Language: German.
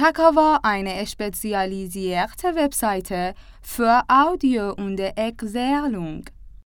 Chaka war eine spezialisierte Webseite für Audio- und Erklärung.